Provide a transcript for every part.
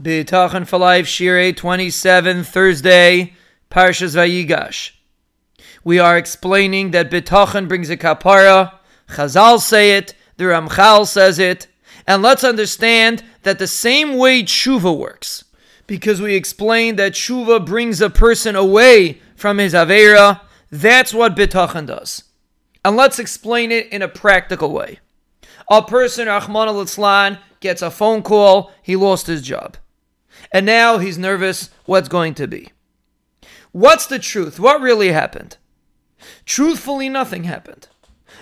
Bitachon for Life, Shiur 27, Thursday, Parshas Vayigash. We are explaining that Bitachon brings a kapara. Chazal say it, the Ramchal says it, and let's understand that the same way tshuva works, because we explained that tshuva brings a person away from his avera, that's what Bitachon does. And let's explain it in a practical way. A person, Rahman al gets a phone call, he lost his job and now he's nervous what's going to be. What's the truth? What really happened? Truthfully, nothing happened.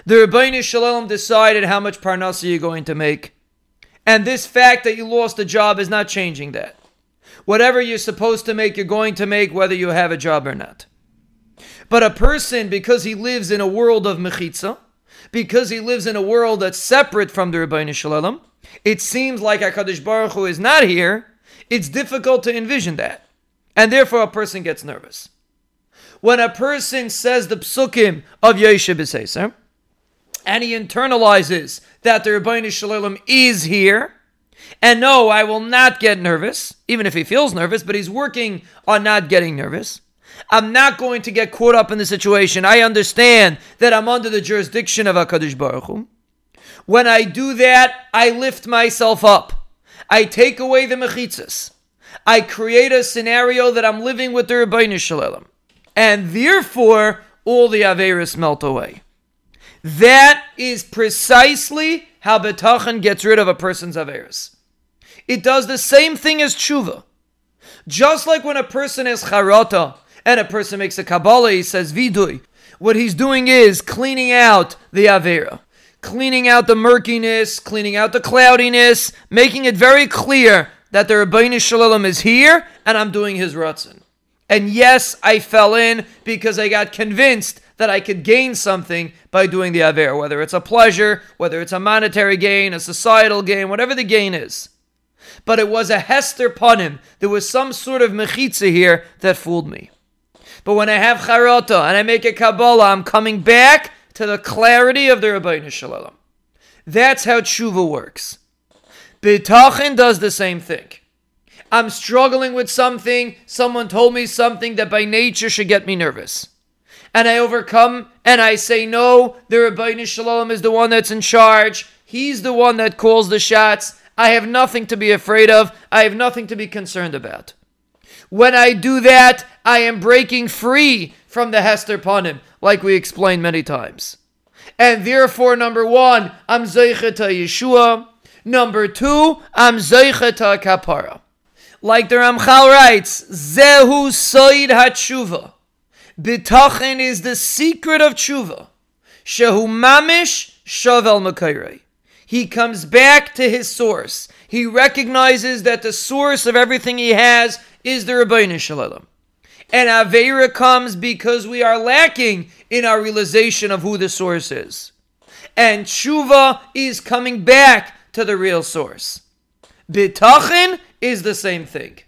The Ribbono Shel Olam decided how much parnasa you're going to make, and this fact that you lost a job is not changing that. Whatever you're supposed to make, you're going to make whether you have a job or not. But a person, because he lives in a world of mechitza, because he lives in a world that's separate from the Ribbono Shel Olam, it seems like HaKadosh Baruch Hu is not here, it's difficult to envision that. And therefore, a person gets nervous. When a person says the psukim of Yoshev B'Seser, and he internalizes that the Ribbono Shel Olam is here, and no, I will not get nervous, even if he feels nervous, but he's working on not getting nervous. I'm not going to get caught up in the situation. I understand that I'm under the jurisdiction of HaKadosh Baruch Hu. When I do that, I lift myself up. I take away the mechitzas. I create a scenario that I'm living with the Ribbono Shel Olam. And therefore, all the Averis melt away. That is precisely how Bitachon gets rid of a person's Averis. It does the same thing as tshuva. Just like when a person has charata and a person makes a Kabbalah, he says vidui. What he's doing is cleaning out the Avera cleaning out the murkiness, cleaning out the cloudiness, making it very clear that the Ribbono Shel Olam is here and I'm doing his Ratzon. And yes, I fell in because I got convinced that I could gain something by doing the Aver, whether it's a pleasure, whether it's a monetary gain, a societal gain, whatever the gain is. But it was a Hester Panim. There was some sort of mechitza here that fooled me. But when I have charata and I make a Kabbalah, I'm coming back to the clarity of the Ribbono Shel Olam. That's how tshuva works. Bitachon does the same thing. I'm struggling with something, someone told me something that by nature should get me nervous. And I overcome and I say, no, the Ribbono Shel Olam is the one that's in charge. He's the one that calls the shots. I have nothing to be afraid of. I have nothing to be concerned about. When I do that, I am breaking free from the Hester Panim, like we explained many times. And therefore, number one, I'm Zeicha to Yeshua. Number two, I'm Zeicha to Kapara. Like the Ramchal writes, Zehu Soid HaTshuva. Bitachon is the secret of tshuva. Shehu mamish shavel makayrei. He comes back to his source. He recognizes that the source of everything he has is the Ribbono Shel Olam. And Aveira comes because we are lacking in our realization of who the source is. And Tshuva is coming back to the real source. Bitachon is the same thing.